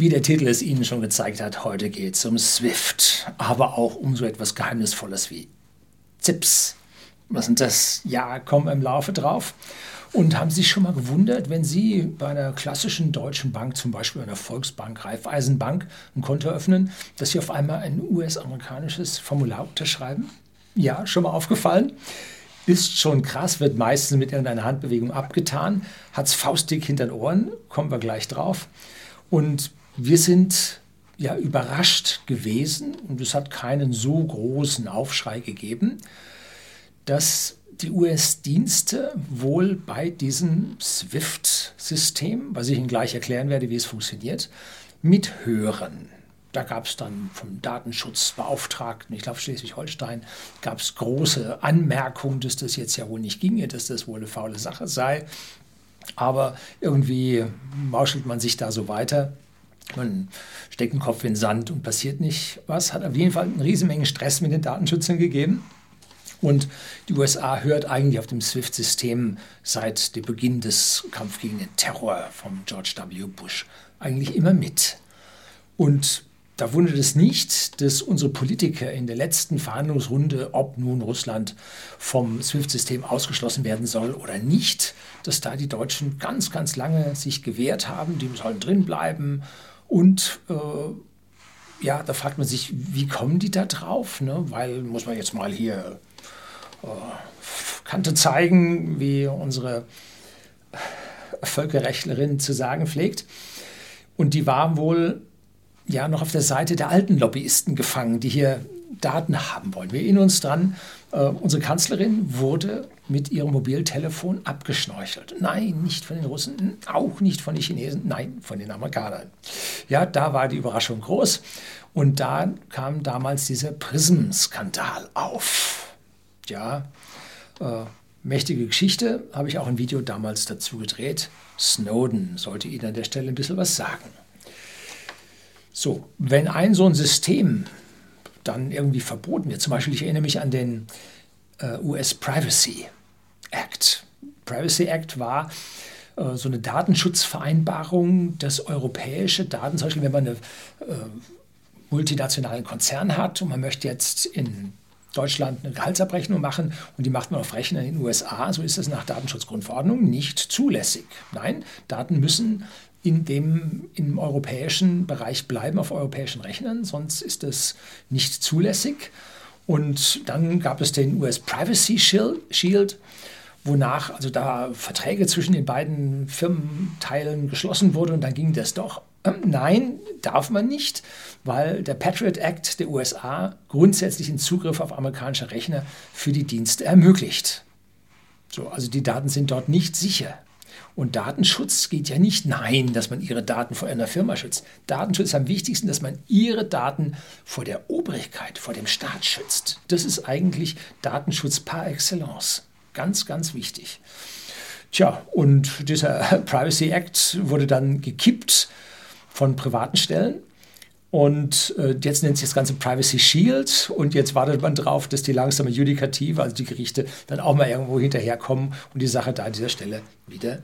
Wie der Titel es Ihnen schon gezeigt hat, heute geht es um SWIFT, aber auch um so etwas Geheimnisvolles wie ZIPS. Was sind das? Ja, kommen im Laufe drauf. Und haben Sie sich schon mal gewundert, wenn Sie bei einer klassischen deutschen Bank, zum Beispiel einer Volksbank, Raiffeisenbank, ein Konto öffnen, dass Sie auf einmal ein US-amerikanisches Formular unterschreiben? Ja, schon mal aufgefallen? Ist schon krass, wird meistens mit irgendeiner Handbewegung abgetan, hat es faustdick hinter den Ohren, kommen wir gleich drauf. Und wir sind ja überrascht gewesen und es hat keinen so großen Aufschrei gegeben, dass die US-Dienste wohl bei diesem SWIFT-System, was ich Ihnen gleich erklären werde, wie es funktioniert, mithören. Da gab es dann vom Datenschutzbeauftragten, ich glaube Schleswig-Holstein, gab es große Anmerkungen, dass das jetzt ja wohl nicht ginge, dass das wohl eine faule Sache sei. Aber irgendwie mauschelt man sich da so weiter. Man steckt den Kopf in den Sand und passiert nicht was. Hat auf jeden Fall eine Riesenmenge Stress mit den Datenschützern gegeben. Und die USA hört eigentlich auf dem SWIFT-System seit dem Beginn des Kampfes gegen den Terror von George W. Bush eigentlich immer mit. Und da wundert es nicht, dass unsere Politiker in der letzten Verhandlungsrunde, ob nun Russland vom SWIFT-System ausgeschlossen werden soll oder nicht, dass da die Deutschen ganz, ganz lange sich gewehrt haben, die sollen drin bleiben. Und äh, ja, da fragt man sich, wie kommen die da drauf? Ne? Weil, muss man jetzt mal hier äh, Kante zeigen, wie unsere Völkerrechtlerin zu sagen pflegt. Und die waren wohl ja noch auf der Seite der alten Lobbyisten gefangen, die hier Daten haben wollen. Wir erinnern uns dran, äh, unsere Kanzlerin wurde mit ihrem Mobiltelefon abgeschnorchelt. Nein, nicht von den Russen, auch nicht von den Chinesen, nein, von den Amerikanern. Ja, da war die Überraschung groß. Und da kam damals dieser Prism-Skandal auf. Ja, äh, mächtige Geschichte, habe ich auch ein Video damals dazu gedreht. Snowden sollte Ihnen an der Stelle ein bisschen was sagen. So, wenn ein so ein System dann irgendwie verboten wird, zum Beispiel, ich erinnere mich an den äh, US Privacy Act. Privacy Act war äh, so eine Datenschutzvereinbarung, dass europäische Daten, zum Beispiel wenn man einen äh, multinationalen Konzern hat und man möchte jetzt in Deutschland eine Gehaltsabrechnung machen und die macht man auf Rechnern in den USA, so ist das nach Datenschutzgrundverordnung nicht zulässig. Nein, Daten müssen in dem, im europäischen Bereich bleiben, auf europäischen Rechnern, sonst ist das nicht zulässig. Und dann gab es den US Privacy Shield, wonach also da Verträge zwischen den beiden Firmenteilen geschlossen wurden und dann ging das doch. Ähm, nein, darf man nicht, weil der Patriot Act der USA grundsätzlich den Zugriff auf amerikanische Rechner für die Dienste ermöglicht. So, also die Daten sind dort nicht sicher. Und Datenschutz geht ja nicht, nein, dass man ihre Daten vor einer Firma schützt. Datenschutz ist am wichtigsten, dass man ihre Daten vor der Obrigkeit, vor dem Staat schützt. Das ist eigentlich Datenschutz par excellence. Ganz, ganz wichtig. Tja, und dieser Privacy Act wurde dann gekippt von privaten Stellen. Und äh, jetzt nennt sich das Ganze Privacy Shield und jetzt wartet man darauf, dass die langsame Judikative, also die Gerichte, dann auch mal irgendwo hinterherkommen und die Sache da an dieser Stelle wieder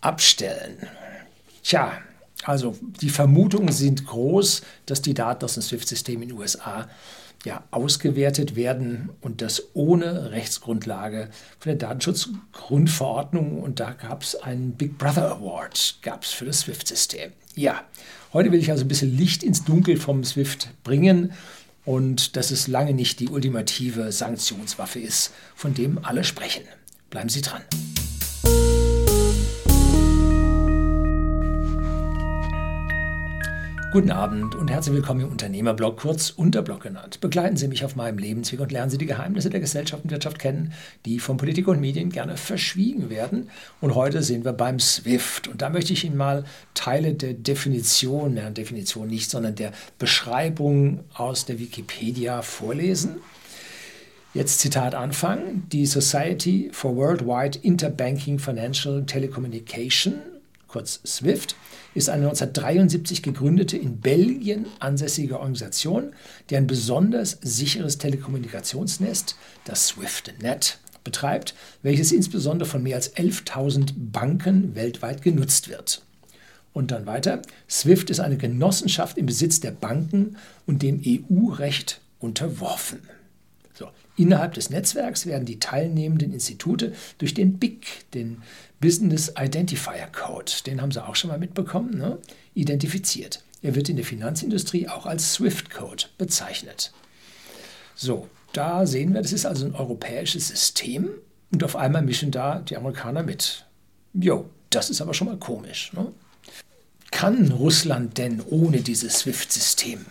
abstellen. Tja, also die Vermutungen sind groß, dass die Daten aus dem SWIFT-System in den USA ja, ausgewertet werden und das ohne Rechtsgrundlage von der Datenschutzgrundverordnung. Und da gab es einen Big Brother Award gab's für das SWIFT-System. Ja, heute will ich also ein bisschen Licht ins Dunkel vom SWIFT bringen und dass es lange nicht die ultimative Sanktionswaffe ist, von dem alle sprechen. Bleiben Sie dran. Guten Abend und herzlich willkommen im Unternehmerblog, kurz Unterblog genannt. Begleiten Sie mich auf meinem Lebensweg und lernen Sie die Geheimnisse der Gesellschaft und Wirtschaft kennen, die von Politik und Medien gerne verschwiegen werden. Und heute sind wir beim SWIFT. Und da möchte ich Ihnen mal Teile der Definition, der Definition nicht, sondern der Beschreibung aus der Wikipedia vorlesen. Jetzt Zitat Anfang. Die Society for Worldwide Interbanking Financial Telecommunication, kurz SWIFT, ist eine 1973 gegründete, in Belgien ansässige Organisation, die ein besonders sicheres Telekommunikationsnetz, das SWIFT-Net, betreibt, welches insbesondere von mehr als 11.000 Banken weltweit genutzt wird. Und dann weiter. SWIFT ist eine Genossenschaft im Besitz der Banken und dem EU-Recht unterworfen. So. Innerhalb des Netzwerks werden die teilnehmenden Institute durch den BIC, den Business Identifier Code, den haben Sie auch schon mal mitbekommen, ne? identifiziert. Er wird in der Finanzindustrie auch als SWIFT-Code bezeichnet. So, da sehen wir, das ist also ein europäisches System und auf einmal mischen da die Amerikaner mit. Jo, das ist aber schon mal komisch. Ne? Kann Russland denn ohne dieses SWIFT-System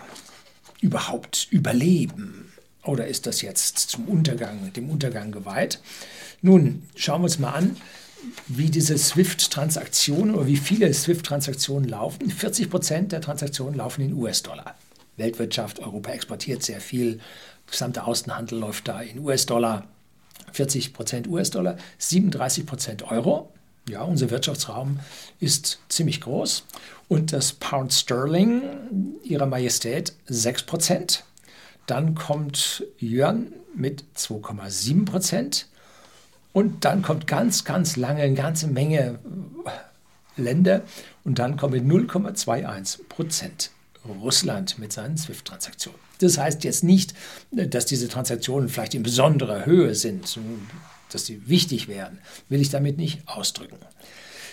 überhaupt überleben? Oder ist das jetzt zum Untergang, dem Untergang geweiht? Nun, schauen wir uns mal an, wie diese SWIFT-Transaktionen oder wie viele SWIFT-Transaktionen laufen. 40 Prozent der Transaktionen laufen in US-Dollar. Weltwirtschaft, Europa exportiert sehr viel, gesamte Außenhandel läuft da in US-Dollar. 40 Prozent US-Dollar, 37 Prozent Euro. Ja, unser Wirtschaftsraum ist ziemlich groß. Und das Pound Sterling Ihrer Majestät 6 Prozent. Dann kommt Yuan mit 2,7 Prozent. Und dann kommt ganz, ganz lange eine ganze Menge Länder. Und dann kommt mit 0,21 Prozent Russland mit seinen SWIFT-Transaktionen. Das heißt jetzt nicht, dass diese Transaktionen vielleicht in besonderer Höhe sind, dass sie wichtig wären, will ich damit nicht ausdrücken.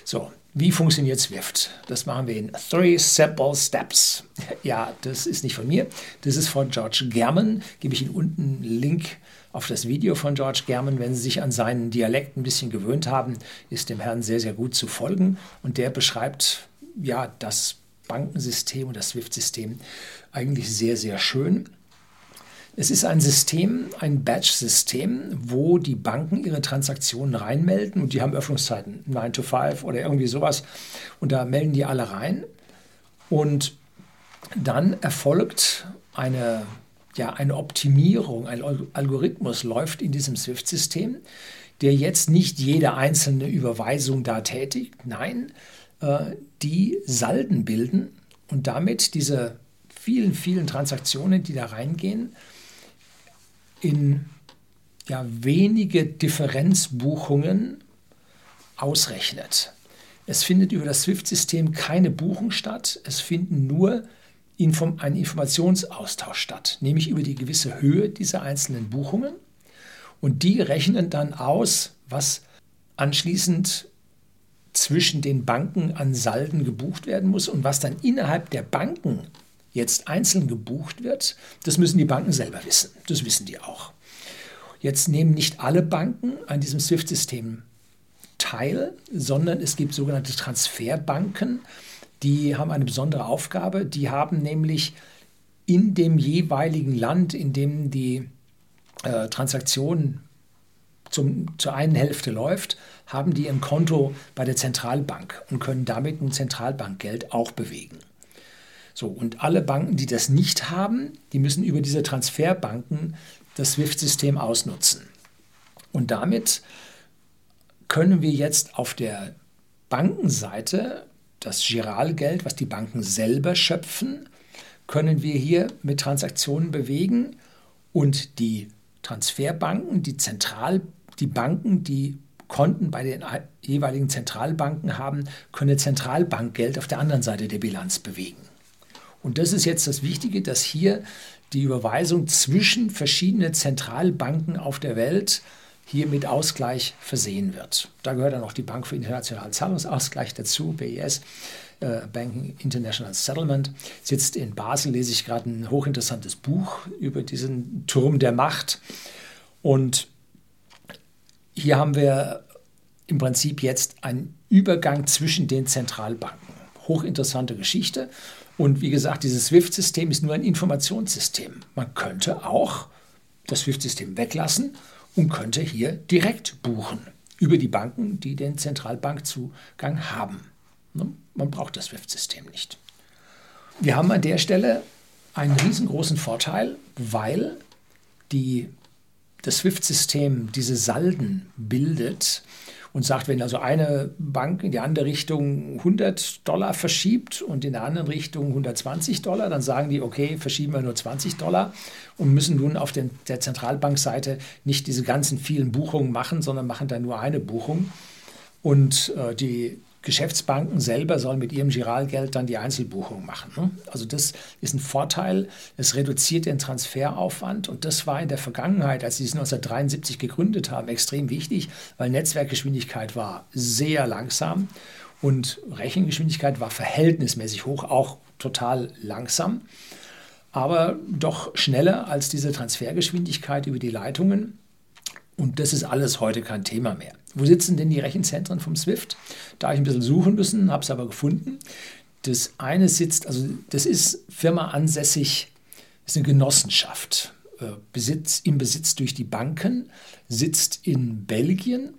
So, wie funktioniert Swift? Das machen wir in Three Simple Steps. Ja, das ist nicht von mir, das ist von George German. Gebe ich Ihnen unten einen Link auf das Video von George German. Wenn Sie sich an seinen Dialekt ein bisschen gewöhnt haben, ist dem Herrn sehr, sehr gut zu folgen. Und der beschreibt ja das Bankensystem und das SWIFT-System eigentlich sehr, sehr schön. Es ist ein System, ein Batch-System, wo die Banken ihre Transaktionen reinmelden und die haben Öffnungszeiten, 9 to 5 oder irgendwie sowas. Und da melden die alle rein. Und dann erfolgt eine, ja, eine Optimierung, ein Algorithmus läuft in diesem SWIFT-System, der jetzt nicht jede einzelne Überweisung da tätigt, nein, äh, die Salden bilden und damit diese vielen, vielen Transaktionen, die da reingehen, in ja, wenige Differenzbuchungen ausrechnet. Es findet über das SWIFT-System keine Buchung statt, es finden nur Inform ein Informationsaustausch statt, nämlich über die gewisse Höhe dieser einzelnen Buchungen. Und die rechnen dann aus, was anschließend zwischen den Banken an Salden gebucht werden muss und was dann innerhalb der Banken jetzt einzeln gebucht wird, das müssen die Banken selber wissen. Das wissen die auch. Jetzt nehmen nicht alle Banken an diesem SWIFT-System teil, sondern es gibt sogenannte Transferbanken, die haben eine besondere Aufgabe. Die haben nämlich in dem jeweiligen Land, in dem die äh, Transaktion zum, zur einen Hälfte läuft, haben die ein Konto bei der Zentralbank und können damit ein Zentralbankgeld auch bewegen. So, und alle Banken, die das nicht haben, die müssen über diese Transferbanken das SWIFT-System ausnutzen. Und damit können wir jetzt auf der Bankenseite das Giralgeld, was die Banken selber schöpfen, können wir hier mit Transaktionen bewegen und die Transferbanken, die Zentral, die Banken, die Konten bei den jeweiligen Zentralbanken haben, können Zentralbankgeld auf der anderen Seite der Bilanz bewegen. Und das ist jetzt das Wichtige, dass hier die Überweisung zwischen verschiedenen Zentralbanken auf der Welt hier mit Ausgleich versehen wird. Da gehört dann auch die Bank für internationalen Zahlungsausgleich dazu, BIS, äh, Banking International Settlement. Sitzt in Basel, lese ich gerade ein hochinteressantes Buch über diesen Turm der Macht. Und hier haben wir im Prinzip jetzt einen Übergang zwischen den Zentralbanken. Hochinteressante Geschichte. Und wie gesagt, dieses SWIFT-System ist nur ein Informationssystem. Man könnte auch das SWIFT-System weglassen und könnte hier direkt buchen über die Banken, die den Zentralbankzugang haben. Ne? Man braucht das SWIFT-System nicht. Wir haben an der Stelle einen riesengroßen Vorteil, weil die, das SWIFT-System diese Salden bildet und sagt, wenn also eine Bank in die andere Richtung 100 Dollar verschiebt und in der anderen Richtung 120 Dollar, dann sagen die, okay, verschieben wir nur 20 Dollar und müssen nun auf den, der Zentralbankseite nicht diese ganzen vielen Buchungen machen, sondern machen dann nur eine Buchung. Und äh, die Geschäftsbanken selber sollen mit ihrem Giralgeld dann die Einzelbuchung machen. Ne? Also das ist ein Vorteil. Es reduziert den Transferaufwand und das war in der Vergangenheit, als sie es 1973 gegründet haben, extrem wichtig, weil Netzwerkgeschwindigkeit war sehr langsam und Rechengeschwindigkeit war verhältnismäßig hoch, auch total langsam, aber doch schneller als diese Transfergeschwindigkeit über die Leitungen. Und das ist alles heute kein Thema mehr. Wo sitzen denn die Rechenzentren vom SWIFT? Da habe ich ein bisschen suchen müssen, habe es aber gefunden. Das eine sitzt, also das ist Firma ansässig, ist eine Genossenschaft, äh, Besitz, im Besitz durch die Banken, sitzt in Belgien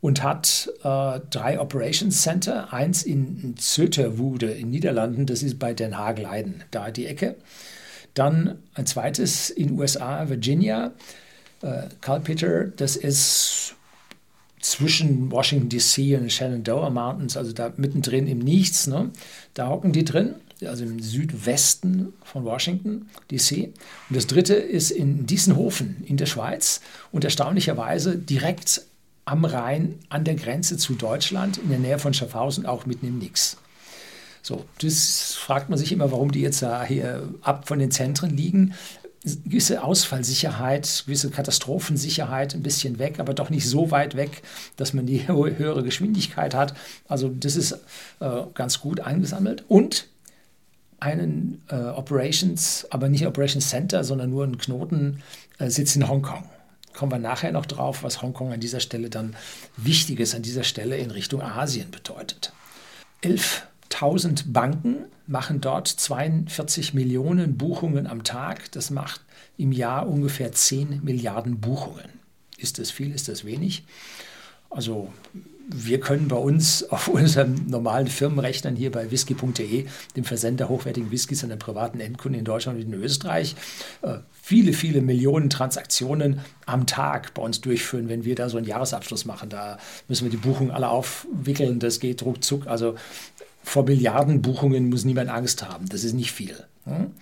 und hat äh, drei Operations Center, eins in Zöterwude in Niederlanden, das ist bei Den Haag Leiden, da die Ecke. Dann ein zweites in USA, Virginia, äh, Culpeter, das ist zwischen Washington DC und Shenandoah Mountains, also da mittendrin im Nichts. Ne? Da hocken die drin, also im Südwesten von Washington DC. Und das dritte ist in Diessenhofen in der Schweiz und erstaunlicherweise direkt am Rhein an der Grenze zu Deutschland, in der Nähe von Schaffhausen, auch mitten im Nix. So, das fragt man sich immer, warum die jetzt da hier ab von den Zentren liegen gewisse Ausfallsicherheit, gewisse Katastrophensicherheit ein bisschen weg, aber doch nicht so weit weg, dass man die höhere Geschwindigkeit hat. Also das ist äh, ganz gut eingesammelt. Und einen äh, Operations, aber nicht Operations Center, sondern nur ein Knoten äh, sitzt in Hongkong. Kommen wir nachher noch drauf, was Hongkong an dieser Stelle dann Wichtiges an dieser Stelle in Richtung Asien bedeutet. 11.000 Banken machen dort 42 Millionen Buchungen am Tag. Das macht im Jahr ungefähr 10 Milliarden Buchungen. Ist das viel, ist das wenig? Also wir können bei uns auf unseren normalen Firmenrechnern hier bei whisky.de, dem Versender hochwertigen Whiskys an den privaten Endkunden in Deutschland und in Österreich, äh, viele, viele Millionen Transaktionen am Tag bei uns durchführen, wenn wir da so einen Jahresabschluss machen. Da müssen wir die Buchungen alle aufwickeln, das geht ruckzuck. Also vor Milliardenbuchungen muss niemand Angst haben. Das ist nicht viel. Hm?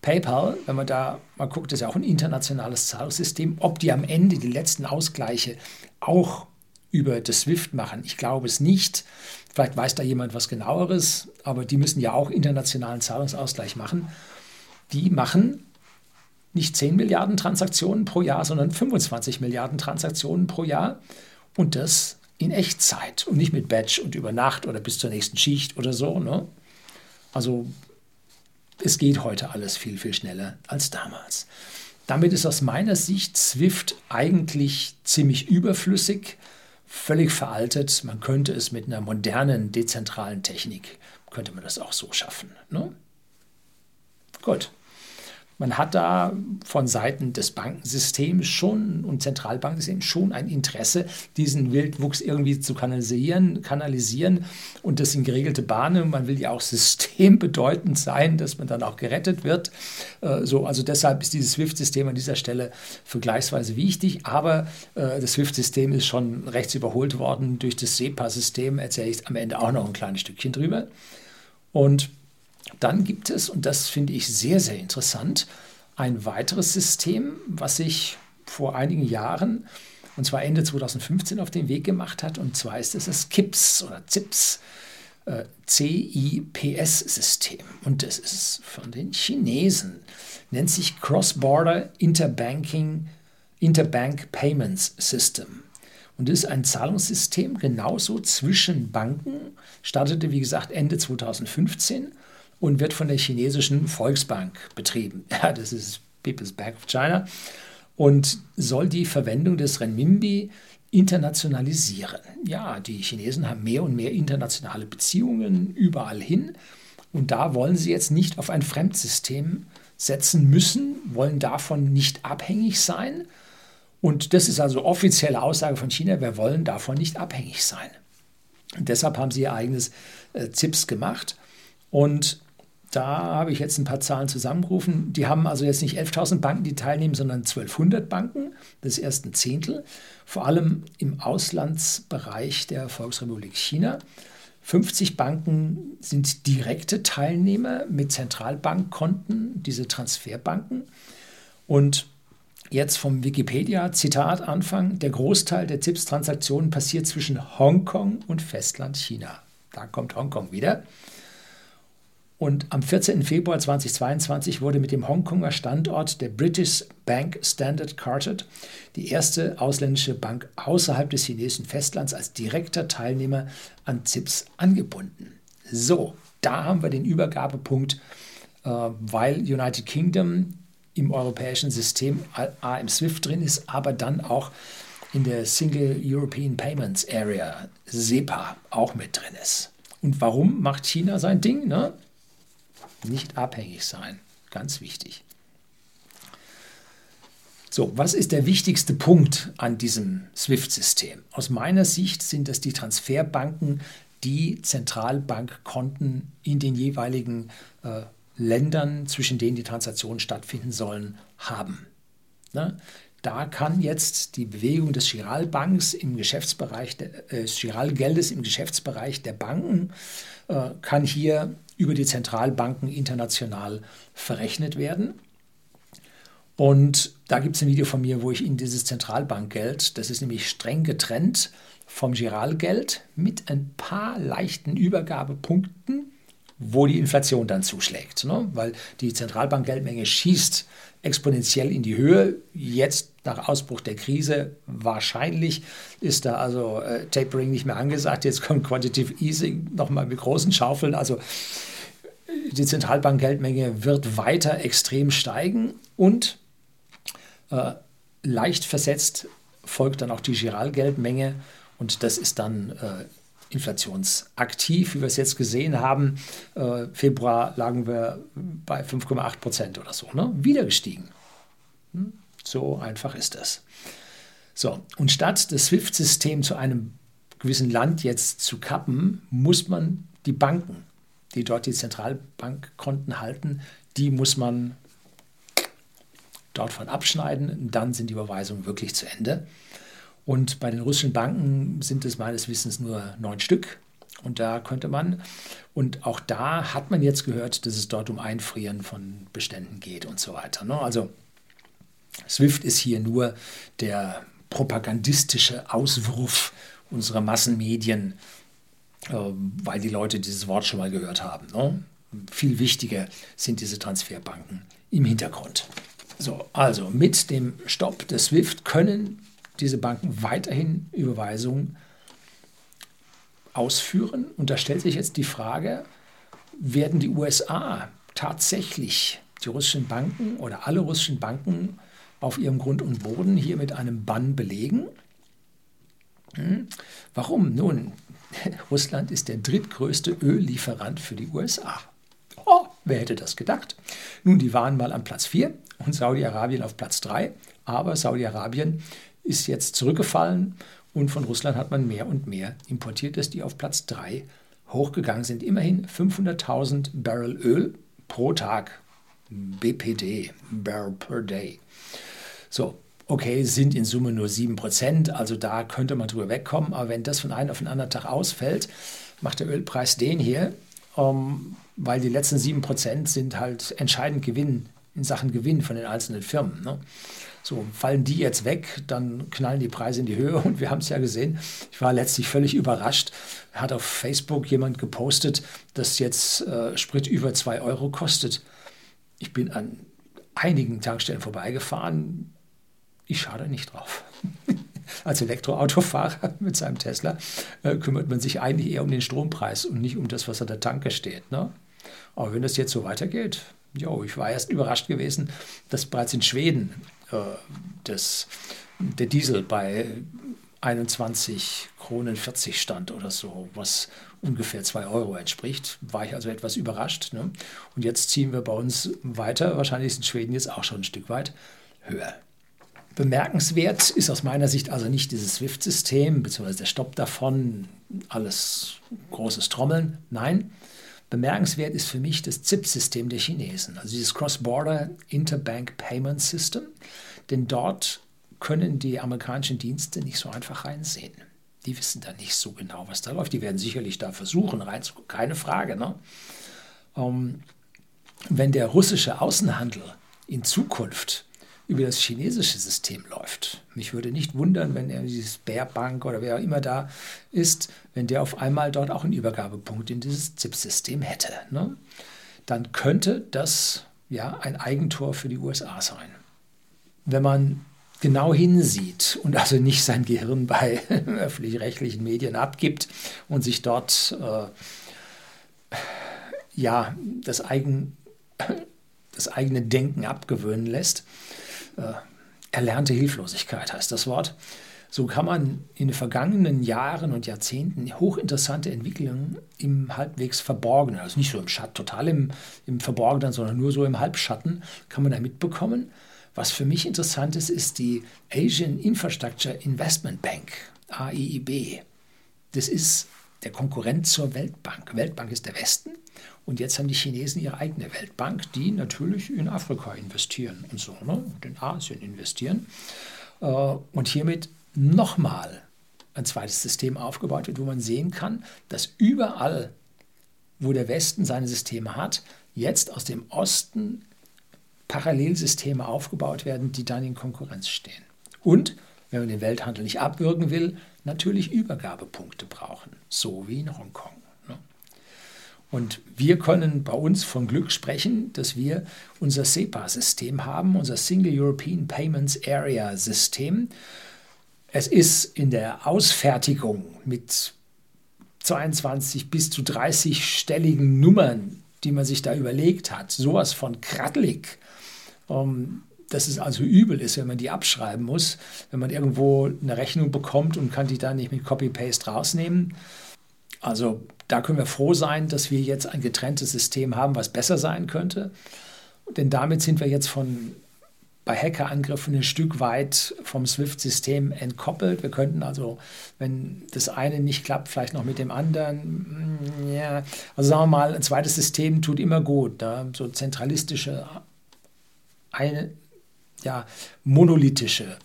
PayPal, wenn man da mal guckt, ist ja auch ein internationales Zahlungssystem. Ob die am Ende die letzten Ausgleiche auch über das SWIFT machen, ich glaube es nicht. Vielleicht weiß da jemand was genaueres, aber die müssen ja auch internationalen Zahlungsausgleich machen. Die machen nicht 10 Milliarden Transaktionen pro Jahr, sondern 25 Milliarden Transaktionen pro Jahr. Und das in Echtzeit und nicht mit Batch und über Nacht oder bis zur nächsten Schicht oder so. Ne? Also es geht heute alles viel, viel schneller als damals. Damit ist aus meiner Sicht Swift eigentlich ziemlich überflüssig, völlig veraltet. Man könnte es mit einer modernen, dezentralen Technik, könnte man das auch so schaffen. Ne? Gut. Man hat da von Seiten des Bankensystems schon und Zentralbanksystems schon ein Interesse, diesen Wildwuchs irgendwie zu kanalisieren, kanalisieren und das in geregelte Bahnen. Man will ja auch systembedeutend sein, dass man dann auch gerettet wird. Äh, so, also deshalb ist dieses SWIFT-System an dieser Stelle vergleichsweise wichtig, aber äh, das SWIFT-System ist schon rechts überholt worden durch das SEPA-System. Erzähle ich am Ende auch noch ein kleines Stückchen drüber. Und dann gibt es, und das finde ich sehr, sehr interessant, ein weiteres System, was sich vor einigen Jahren, und zwar Ende 2015, auf den Weg gemacht hat. Und zwar ist es das KIPS oder CIPS, äh, CIPS-System. Und das ist von den Chinesen. Nennt sich Cross-Border Interbanking Interbank Payments System. Und das ist ein Zahlungssystem genauso zwischen Banken, startete wie gesagt Ende 2015 und wird von der chinesischen Volksbank betrieben. Ja, das ist People's Bank of China und soll die Verwendung des Renminbi internationalisieren. Ja, die Chinesen haben mehr und mehr internationale Beziehungen überall hin und da wollen sie jetzt nicht auf ein Fremdsystem setzen müssen, wollen davon nicht abhängig sein. Und das ist also offizielle Aussage von China, wir wollen davon nicht abhängig sein. Und deshalb haben sie ihr eigenes äh, ZIPS gemacht. Und da habe ich jetzt ein paar Zahlen zusammengerufen. Die haben also jetzt nicht 11.000 Banken, die teilnehmen, sondern 1200 Banken. Das ist Zehntel. Vor allem im Auslandsbereich der Volksrepublik China. 50 Banken sind direkte Teilnehmer mit Zentralbankkonten, diese Transferbanken. Und jetzt vom Wikipedia, Zitat Anfang, der Großteil der ZIPS-Transaktionen passiert zwischen Hongkong und Festland China. Da kommt Hongkong wieder. Und am 14. Februar 2022 wurde mit dem Hongkonger Standort der British Bank Standard Chartered die erste ausländische Bank außerhalb des chinesischen Festlands als direkter Teilnehmer an ZIPS angebunden. So, da haben wir den Übergabepunkt, äh, weil United Kingdom im europäischen System A im SWIFT drin ist, aber dann auch in der Single European Payments Area, SEPA, auch mit drin ist. Und warum macht China sein Ding? Ne? Nicht abhängig sein, ganz wichtig. So, was ist der wichtigste Punkt an diesem SWIFT-System? Aus meiner Sicht sind es die Transferbanken, die Zentralbankkonten in den jeweiligen äh, Ländern, zwischen denen die Transaktionen stattfinden sollen, haben. Ne? Da kann jetzt die Bewegung des Giralbanks im Geschäftsbereich, der, äh, Giralgeldes im Geschäftsbereich der Banken, äh, kann hier über die Zentralbanken international verrechnet werden. Und da gibt es ein Video von mir, wo ich Ihnen dieses Zentralbankgeld, das ist nämlich streng getrennt vom Giralgeld mit ein paar leichten Übergabepunkten, wo die Inflation dann zuschlägt. Ne? Weil die Zentralbankgeldmenge schießt exponentiell in die Höhe. Jetzt nach Ausbruch der Krise wahrscheinlich ist da also äh, Tapering nicht mehr angesagt. Jetzt kommt Quantitative Easing nochmal mit großen Schaufeln. Also die Zentralbankgeldmenge wird weiter extrem steigen und äh, leicht versetzt folgt dann auch die Giralgeldmenge und das ist dann äh, inflationsaktiv, wie wir es jetzt gesehen haben. Äh, Februar lagen wir bei 5,8 Prozent oder so, ne? wieder gestiegen. Hm? So einfach ist das. So, und statt das SWIFT-System zu einem gewissen Land jetzt zu kappen, muss man die Banken, die dort die Zentralbankkonten halten, die muss man dort von abschneiden. Dann sind die Überweisungen wirklich zu Ende. Und bei den russischen Banken sind es meines Wissens nur neun Stück. Und da könnte man, und auch da hat man jetzt gehört, dass es dort um Einfrieren von Beständen geht und so weiter. Ne? Also SWIFT ist hier nur der propagandistische Auswurf unserer Massenmedien, äh, weil die Leute dieses Wort schon mal gehört haben. Ne? Viel wichtiger sind diese Transferbanken im Hintergrund. So, also mit dem Stopp des SWIFT können diese Banken weiterhin Überweisungen ausführen. Und da stellt sich jetzt die Frage, werden die USA tatsächlich die russischen Banken oder alle russischen Banken auf ihrem Grund und Boden hier mit einem Bann belegen? Hm? Warum? Nun, Russland ist der drittgrößte Öllieferant für die USA. Oh, wer hätte das gedacht? Nun, die waren mal an Platz 4 und Saudi-Arabien auf Platz 3, aber Saudi-Arabien ist jetzt zurückgefallen und von Russland hat man mehr und mehr importiert, dass die auf Platz 3 hochgegangen sind. Immerhin 500.000 Barrel Öl pro Tag. BPD, Barrel per Day. So, okay, sind in Summe nur 7%, also da könnte man drüber wegkommen, aber wenn das von einem auf den anderen Tag ausfällt, macht der Ölpreis den hier, um, weil die letzten 7% sind halt entscheidend Gewinn in Sachen Gewinn von den einzelnen Firmen. Ne? So, fallen die jetzt weg, dann knallen die Preise in die Höhe und wir haben es ja gesehen. Ich war letztlich völlig überrascht. Hat auf Facebook jemand gepostet, dass jetzt äh, Sprit über 2 Euro kostet. Ich bin an einigen Tankstellen vorbeigefahren. Ich schade nicht drauf. Als Elektroautofahrer mit seinem Tesla äh, kümmert man sich eigentlich eher um den Strompreis und nicht um das, was an der Tanke steht. Ne? Aber wenn das jetzt so weitergeht, jo, ich war erst überrascht gewesen, dass bereits in Schweden äh, der Diesel bei 21 Kronen 40 stand oder so, was ungefähr 2 Euro entspricht. War ich also etwas überrascht. Ne? Und jetzt ziehen wir bei uns weiter. Wahrscheinlich ist in Schweden jetzt auch schon ein Stück weit höher. Bemerkenswert ist aus meiner Sicht also nicht dieses SWIFT-System, beziehungsweise der Stopp davon, alles großes Trommeln. Nein, bemerkenswert ist für mich das ZIP-System der Chinesen, also dieses Cross-Border Interbank Payment System, denn dort können die amerikanischen Dienste nicht so einfach reinsehen. Die wissen da nicht so genau, was da läuft. Die werden sicherlich da versuchen, reinzugucken, keine Frage. Ne? Ähm, wenn der russische Außenhandel in Zukunft über das chinesische System läuft. Mich würde nicht wundern, wenn er dieses Bärbank oder wer auch immer da ist, wenn der auf einmal dort auch einen Übergabepunkt in dieses ZIP-System hätte. Ne? Dann könnte das ja ein Eigentor für die USA sein. Wenn man genau hinsieht und also nicht sein Gehirn bei öffentlich-rechtlichen Medien abgibt und sich dort äh, ja das, eigen, das eigene Denken abgewöhnen lässt, äh, erlernte Hilflosigkeit heißt das Wort. So kann man in den vergangenen Jahren und Jahrzehnten hochinteressante Entwicklungen im halbwegs Verborgenen, also nicht so im Schatten, total im, im Verborgenen, sondern nur so im Halbschatten, kann man da mitbekommen. Was für mich interessant ist, ist die Asian Infrastructure Investment Bank, AIIB. Das ist der Konkurrent zur Weltbank. Weltbank ist der Westen und jetzt haben die Chinesen ihre eigene Weltbank, die natürlich in Afrika investieren und so, ne? in Asien investieren. Äh, und hiermit nochmal ein zweites System aufgebaut wird, wo man sehen kann, dass überall, wo der Westen seine Systeme hat, jetzt aus dem Osten Parallelsysteme aufgebaut werden, die dann in Konkurrenz stehen. Und, wenn man den Welthandel nicht abwürgen will, natürlich Übergabepunkte brauchen, so wie in Hongkong. Und wir können bei uns von Glück sprechen, dass wir unser SEPA-System haben, unser Single European Payments Area System. Es ist in der Ausfertigung mit 22 bis zu 30-stelligen Nummern, die man sich da überlegt hat, sowas von krattelig, ähm, dass es also übel ist, wenn man die abschreiben muss, wenn man irgendwo eine Rechnung bekommt und kann die dann nicht mit Copy-Paste rausnehmen. Also da können wir froh sein, dass wir jetzt ein getrenntes System haben, was besser sein könnte. Denn damit sind wir jetzt von bei Hackerangriffen ein Stück weit vom SWIFT-System entkoppelt. Wir könnten also, wenn das eine nicht klappt, vielleicht noch mit dem anderen. Ja, also sagen wir mal, ein zweites System tut immer gut. Da so zentralistische eine, ja, monolithische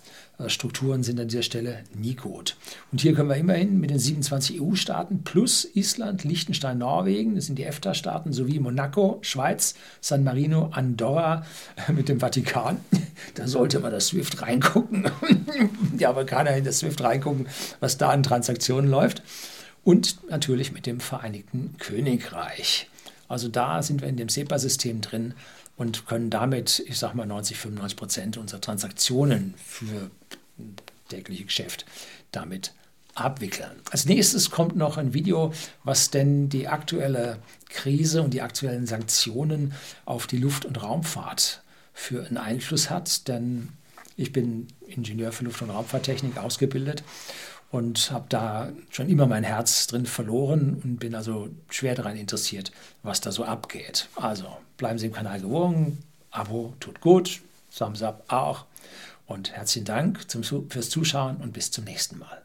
Strukturen sind an dieser Stelle nie gut. Und hier können wir immerhin mit den 27 EU-Staaten plus Island, Liechtenstein, Norwegen, das sind die EFTA-Staaten, sowie Monaco, Schweiz, San Marino, Andorra äh, mit dem Vatikan. Da sollte man das SWIFT reingucken. Die Amerikaner in das SWIFT reingucken, was da an Transaktionen läuft. Und natürlich mit dem Vereinigten Königreich. Also da sind wir in dem SEPA-System drin und können damit, ich sage mal, 90, 95 Prozent unserer Transaktionen für tägliche Geschäft damit abwickeln. Als nächstes kommt noch ein Video, was denn die aktuelle Krise und die aktuellen Sanktionen auf die Luft- und Raumfahrt für einen Einfluss hat. Denn ich bin Ingenieur für Luft- und Raumfahrttechnik ausgebildet und habe da schon immer mein Herz drin verloren und bin also schwer daran interessiert, was da so abgeht. Also bleiben Sie im Kanal gewogen, Abo tut gut, Thumbs up auch und herzlichen Dank zum, fürs Zuschauen und bis zum nächsten Mal.